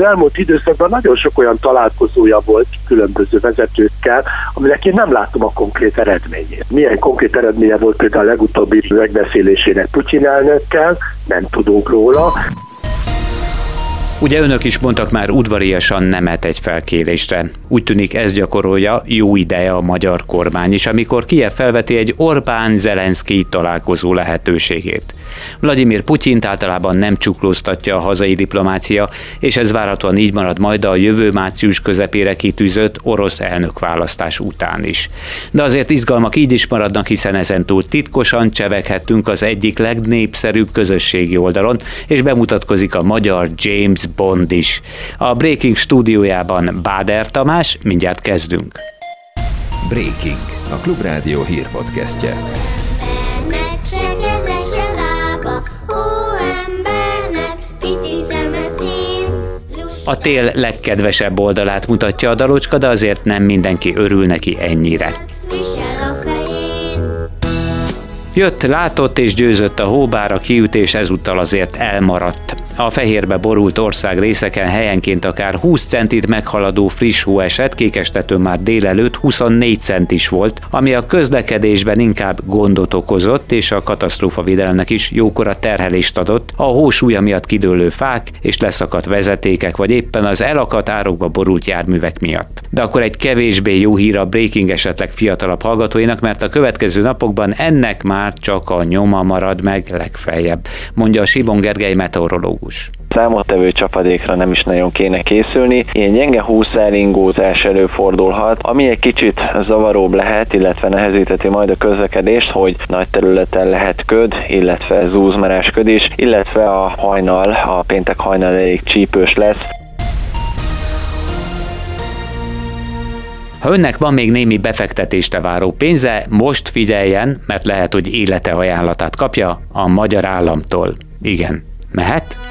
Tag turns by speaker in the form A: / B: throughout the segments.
A: Az elmúlt időszakban nagyon sok olyan találkozója volt különböző vezetőkkel, aminek én nem látom a konkrét eredményét. Milyen konkrét eredménye volt például a legutóbbi megbeszélésének Putyin elnökkel, nem tudunk róla.
B: Ugye önök is mondtak már udvariasan nemet egy felkérésre. Úgy tűnik ez gyakorolja jó ideje a magyar kormány is, amikor Kiev felveti egy Orbán-Zelenszky találkozó lehetőségét. Vladimir Putyint általában nem csuklóztatja a hazai diplomácia, és ez várhatóan így marad majd a jövő március közepére kitűzött orosz elnökválasztás után is. De azért izgalmak így is maradnak, hiszen ezentúl titkosan cseveghettünk az egyik legnépszerűbb közösségi oldalon, és bemutatkozik a magyar James Bond is. A Breaking stúdiójában Báder Tamás, mindjárt kezdünk.
C: Breaking, a Klubrádió hírpodcastje.
B: A tél legkedvesebb oldalát mutatja a dalocska, de azért nem mindenki örül neki ennyire. Jött, látott és győzött a hóbár, a kiütés ezúttal azért elmaradt. A fehérbe borult ország részeken helyenként akár 20 centit meghaladó friss hó esett, kékestető már délelőtt 24 cent is volt, ami a közlekedésben inkább gondot okozott, és a katasztrófa védelemnek is jókora terhelést adott, a hó súlya miatt kidőlő fák és leszakadt vezetékek, vagy éppen az elakadt árokba borult járművek miatt. De akkor egy kevésbé jó hír a Breaking esetleg fiatalabb hallgatóinak, mert a következő napokban ennek már csak a nyoma marad meg legfeljebb, mondja a Sibon Gergely meteorológus
D: klasszikus számottevő csapadékra nem is nagyon kéne készülni. Ilyen gyenge húszálingózás előfordulhat, ami egy kicsit zavaróbb lehet, illetve nehezíteti majd a közlekedést, hogy nagy területen lehet köd, illetve zúzmerás köd is, illetve a hajnal, a péntek hajnal elég csípős lesz.
B: Ha önnek van még némi befektetésre váró pénze, most figyeljen, mert lehet, hogy élete ajánlatát kapja a magyar államtól. Igen, mehet?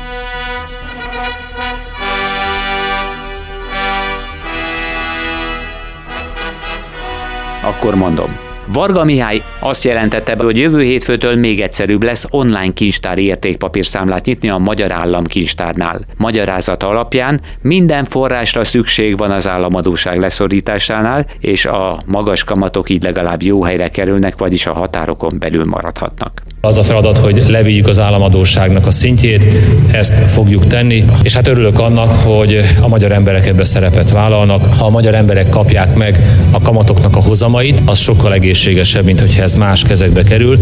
B: Akkor mondom. Varga Mihály azt jelentette be, hogy jövő hétfőtől még egyszerűbb lesz online kincstári értékpapírszámlát nyitni a Magyar Állam kincstárnál. Magyarázata alapján minden forrásra szükség van az államadóság leszorításánál, és a magas kamatok így legalább jó helyre kerülnek, vagyis a határokon belül maradhatnak.
E: Az a feladat, hogy levigyük az államadóságnak a szintjét, ezt fogjuk tenni, és hát örülök annak, hogy a magyar emberek ebbe szerepet vállalnak. Ha a magyar emberek kapják meg a kamatoknak a hozamait, az sokkal egészségesebb, mint hogyha ez más kezekbe kerül.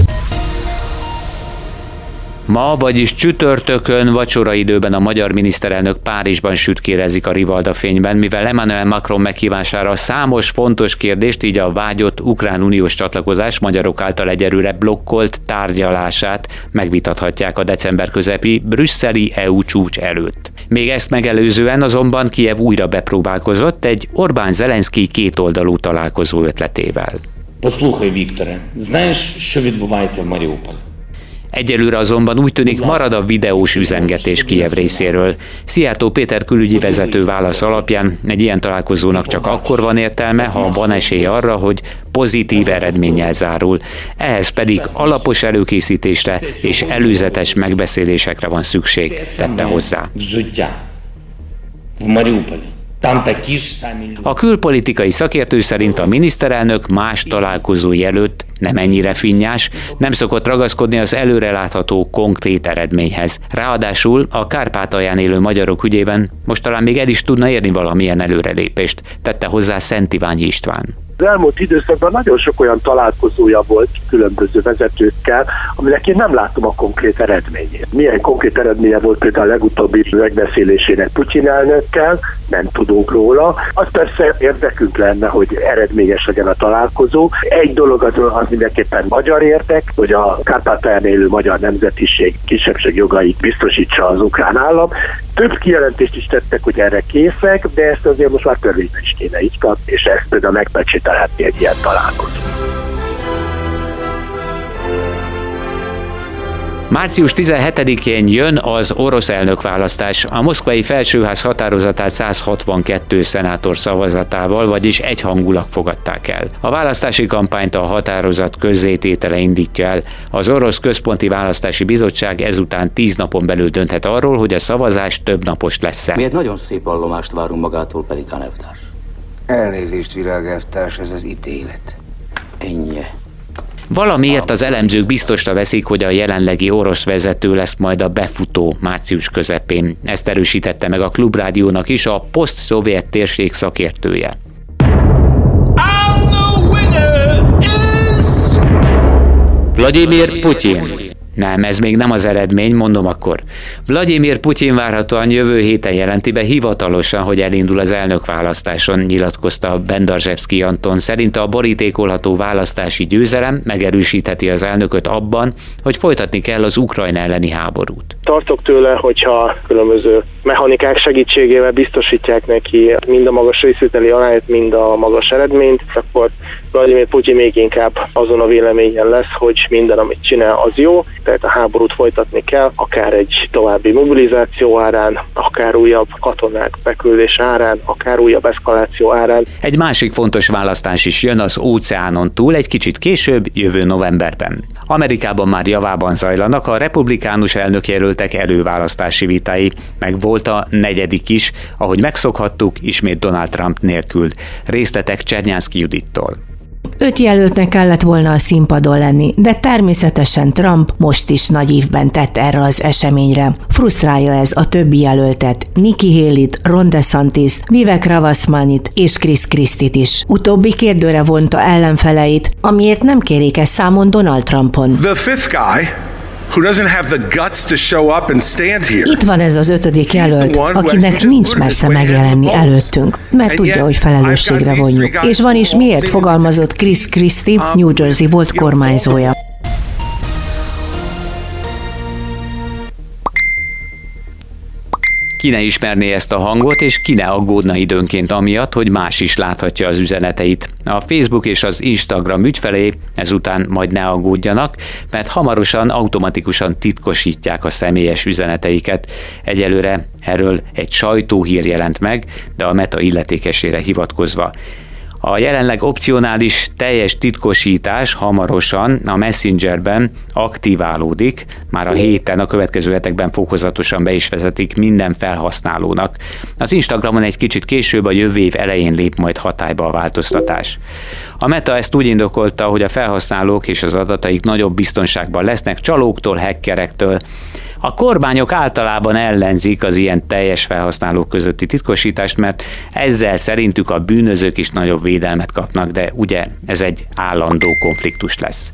B: Ma, vagyis csütörtökön vacsora időben a magyar miniszterelnök Párizsban sütkérezik a Rivalda fényben, mivel Emmanuel Macron meghívására számos fontos kérdést, így a vágyott ukrán uniós csatlakozás magyarok által egyelőre blokkolt tárgyalását megvitathatják a december közepi brüsszeli EU csúcs előtt. Még ezt megelőzően azonban Kiev újra bepróbálkozott egy Orbán-Zelenszky kétoldalú találkozó ötletével.
F: Послухай, Вікторе, знаєш, що відбувається в Маріуполі?
B: Egyelőre azonban úgy tűnik marad a videós üzengetés Kiev részéről. Szijjártó Péter külügyi vezető válasz alapján egy ilyen találkozónak csak akkor van értelme, ha van esély arra, hogy pozitív eredménnyel zárul. Ehhez pedig alapos előkészítésre és előzetes megbeszélésekre van szükség, tette hozzá. a külpolitikai szakértő szerint a miniszterelnök más találkozói előtt nem ennyire finnyás, nem szokott ragaszkodni az előrelátható konkrét eredményhez. Ráadásul a Kárpátalján élő magyarok ügyében most talán még el is tudna érni valamilyen előrelépést, tette hozzá Szent Iványi István.
A: Az elmúlt időszakban nagyon sok olyan találkozója volt különböző vezetőkkel, aminek én nem látom a konkrét eredményét. Milyen konkrét eredménye volt például a legutóbbi megbeszélésének Putyin elnökkel, nem tudunk róla. Az persze érdekünk lenne, hogy eredményes legyen a találkozó. Egy dolog az, az mindenképpen magyar érdek, hogy a Kárpátalján élő magyar nemzetiség kisebbség jogait biztosítsa az ukrán állam. Több kijelentést is tettek, hogy erre készek, de ezt azért most már törvényben is kéne kapni, és ezt például megpecsételhetni egy ilyen találkozó.
B: Március 17-én jön az orosz elnökválasztás. A moszkvai felsőház határozatát 162 szenátor szavazatával, vagyis egyhangulag fogadták el. A választási kampányt a határozat közzététele indítja el. Az orosz központi választási bizottság ezután 10 napon belül dönthet arról, hogy a szavazás több napos lesz -e.
G: Mi egy nagyon szép vallomást várunk magától, Pelikán elvtárs.
H: Elnézést, virágelvtárs, ez az ítélet.
G: Ennyi.
B: Valamiért az elemzők biztosra veszik, hogy a jelenlegi orosz vezető lesz majd a befutó március közepén. Ezt erősítette meg a Klubrádiónak is a poszt-szovjet térség szakértője. Vladimir Putyin nem, ez még nem az eredmény, mondom akkor. Vladimir Putyin várhatóan jövő héten jelenti be hivatalosan, hogy elindul az elnökválasztáson, nyilatkozta Bendarzsevszki Anton. Szerint a borítékolható választási győzelem megerősítheti az elnököt abban, hogy folytatni kell az Ukrajna elleni háborút.
I: Tartok tőle, hogyha különböző mechanikák segítségével biztosítják neki mind a magas részvételi arányt, mind a magas eredményt, akkor Vladimir Putyin még inkább azon a véleményen lesz, hogy minden, amit csinál, az jó, tehát a háborút folytatni kell, akár egy további mobilizáció árán, akár újabb katonák beküldés árán, akár újabb eszkaláció árán.
B: Egy másik fontos választás is jön az óceánon túl egy kicsit később, jövő novemberben. Amerikában már javában zajlanak a republikánus elnökjelöltek előválasztási vitái, meg volt a negyedik is, ahogy megszokhattuk, ismét Donald Trump nélkül. Részletek Csernyánszki Judittól.
J: Öt jelöltnek kellett volna a színpadon lenni, de természetesen Trump most is nagy évben tett erre az eseményre. Frusztrálja ez a többi jelöltet, Nikki Haley-t, Ron DeSantis, Vivek Ravasmanit és Chris Christit is. Utóbbi kérdőre vonta ellenfeleit, amiért nem kérik ezt számon Donald Trumpon.
K: The fifth guy who doesn't have the guts to show up and stand here.
J: Itt van ez az ötödik jelölt, akinek nincs mersze megjelenni előttünk, mert tudja, hogy felelősségre vonjuk. És van is miért fogalmazott Chris Christie, New Jersey volt kormányzója.
B: Ki ne ismerné ezt a hangot, és ki ne aggódna időnként amiatt, hogy más is láthatja az üzeneteit. A Facebook és az Instagram ügyfelé ezután majd ne aggódjanak, mert hamarosan automatikusan titkosítják a személyes üzeneteiket. Egyelőre erről egy sajtóhír jelent meg, de a Meta illetékesére hivatkozva. A jelenleg opcionális teljes titkosítás hamarosan a Messengerben aktiválódik, már a héten, a következő hetekben fokozatosan be is vezetik minden felhasználónak. Az Instagramon egy kicsit később a jövő év elején lép majd hatályba a változtatás. A Meta ezt úgy indokolta, hogy a felhasználók és az adataik nagyobb biztonságban lesznek csalóktól, hackerektől. A kormányok általában ellenzik az ilyen teljes felhasználók közötti titkosítást, mert ezzel szerintük a bűnözők is nagyobb védelmet kapnak, de ugye ez egy állandó konfliktus lesz.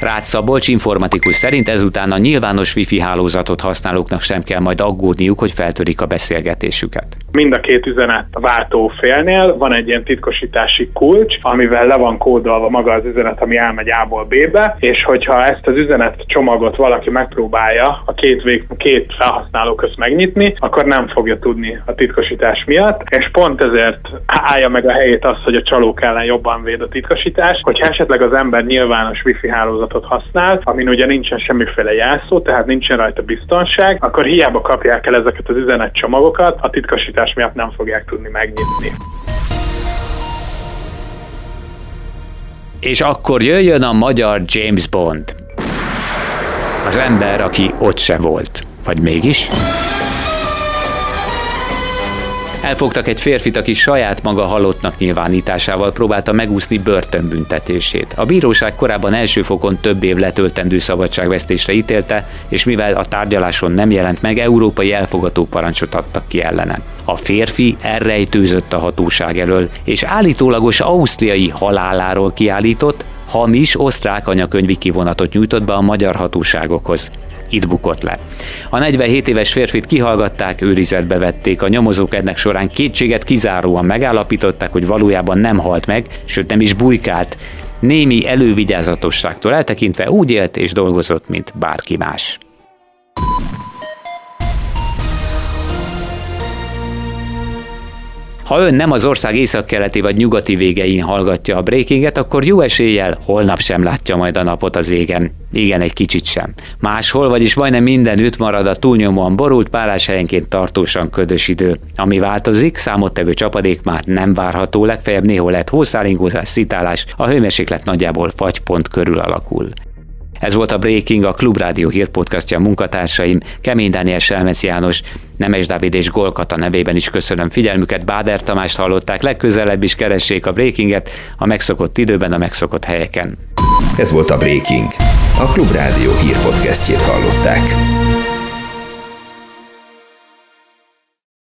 B: Rácz Szabolcs informatikus szerint ezután a nyilvános wifi hálózatot használóknak sem kell majd aggódniuk, hogy feltörik a beszélgetésüket.
L: Mind a két üzenet váltó félnél van egy ilyen titkosítási kulcs, amivel le van kódolva maga az üzenet, ami elmegy A-ból B-be, és hogyha ezt az üzenet csomagot valaki megpróbálja a két, vég, két felhasználó közt megnyitni, akkor nem fogja tudni a titkosítás miatt, és pont ezért állja meg a helyét az, hogy a csalók ellen jobban véd a titkosítás, hogyha esetleg az ember nyilvános wifi hálózatot használ, amin ugye nincsen semmiféle jelszó, tehát nincsen rajta biztonság, akkor hiába kapják el ezeket az üzenetcsomagokat, a titkosítás kapacitás miatt nem fogják tudni megnyitni.
B: És akkor jöjjön a magyar James Bond. Az ember, aki ott se volt. Vagy mégis? Elfogtak egy férfit, aki saját maga halottnak nyilvánításával próbálta megúszni börtönbüntetését. A bíróság korábban első fokon több év letöltendő szabadságvesztésre ítélte, és mivel a tárgyaláson nem jelent meg, európai elfogató parancsot adtak ki ellene. A férfi elrejtőzött a hatóság elől, és állítólagos ausztriai haláláról kiállított, hamis osztrák anyakönyvi kivonatot nyújtott be a magyar hatóságokhoz itt bukott le. A 47 éves férfit kihallgatták, őrizetbe vették. A nyomozók ennek során kétséget kizáróan megállapították, hogy valójában nem halt meg, sőt nem is bujkált. Némi elővigyázatosságtól eltekintve úgy élt és dolgozott, mint bárki más. Ha ön nem az ország északkeleti vagy nyugati végein hallgatja a breakinget, akkor jó eséllyel holnap sem látja majd a napot az égen. Igen, egy kicsit sem. Máshol, vagyis majdnem mindenütt marad a túlnyomóan borult, párás helyenként tartósan ködös idő. Ami változik, számottevő csapadék már nem várható, legfeljebb néhol lehet hószálingózás, szitálás, a hőmérséklet nagyjából fagypont körül alakul. Ez volt a Breaking, a Klubrádió hírpodcastja a munkatársaim, Kemény Dániel Selmec János, Nemes Dávid és Golkata nevében is köszönöm figyelmüket, Báder Tamást hallották, legközelebb is keressék a Breakinget a megszokott időben, a megszokott helyeken.
C: Ez volt a Breaking. A Klubrádió hírpodcastjét hallották.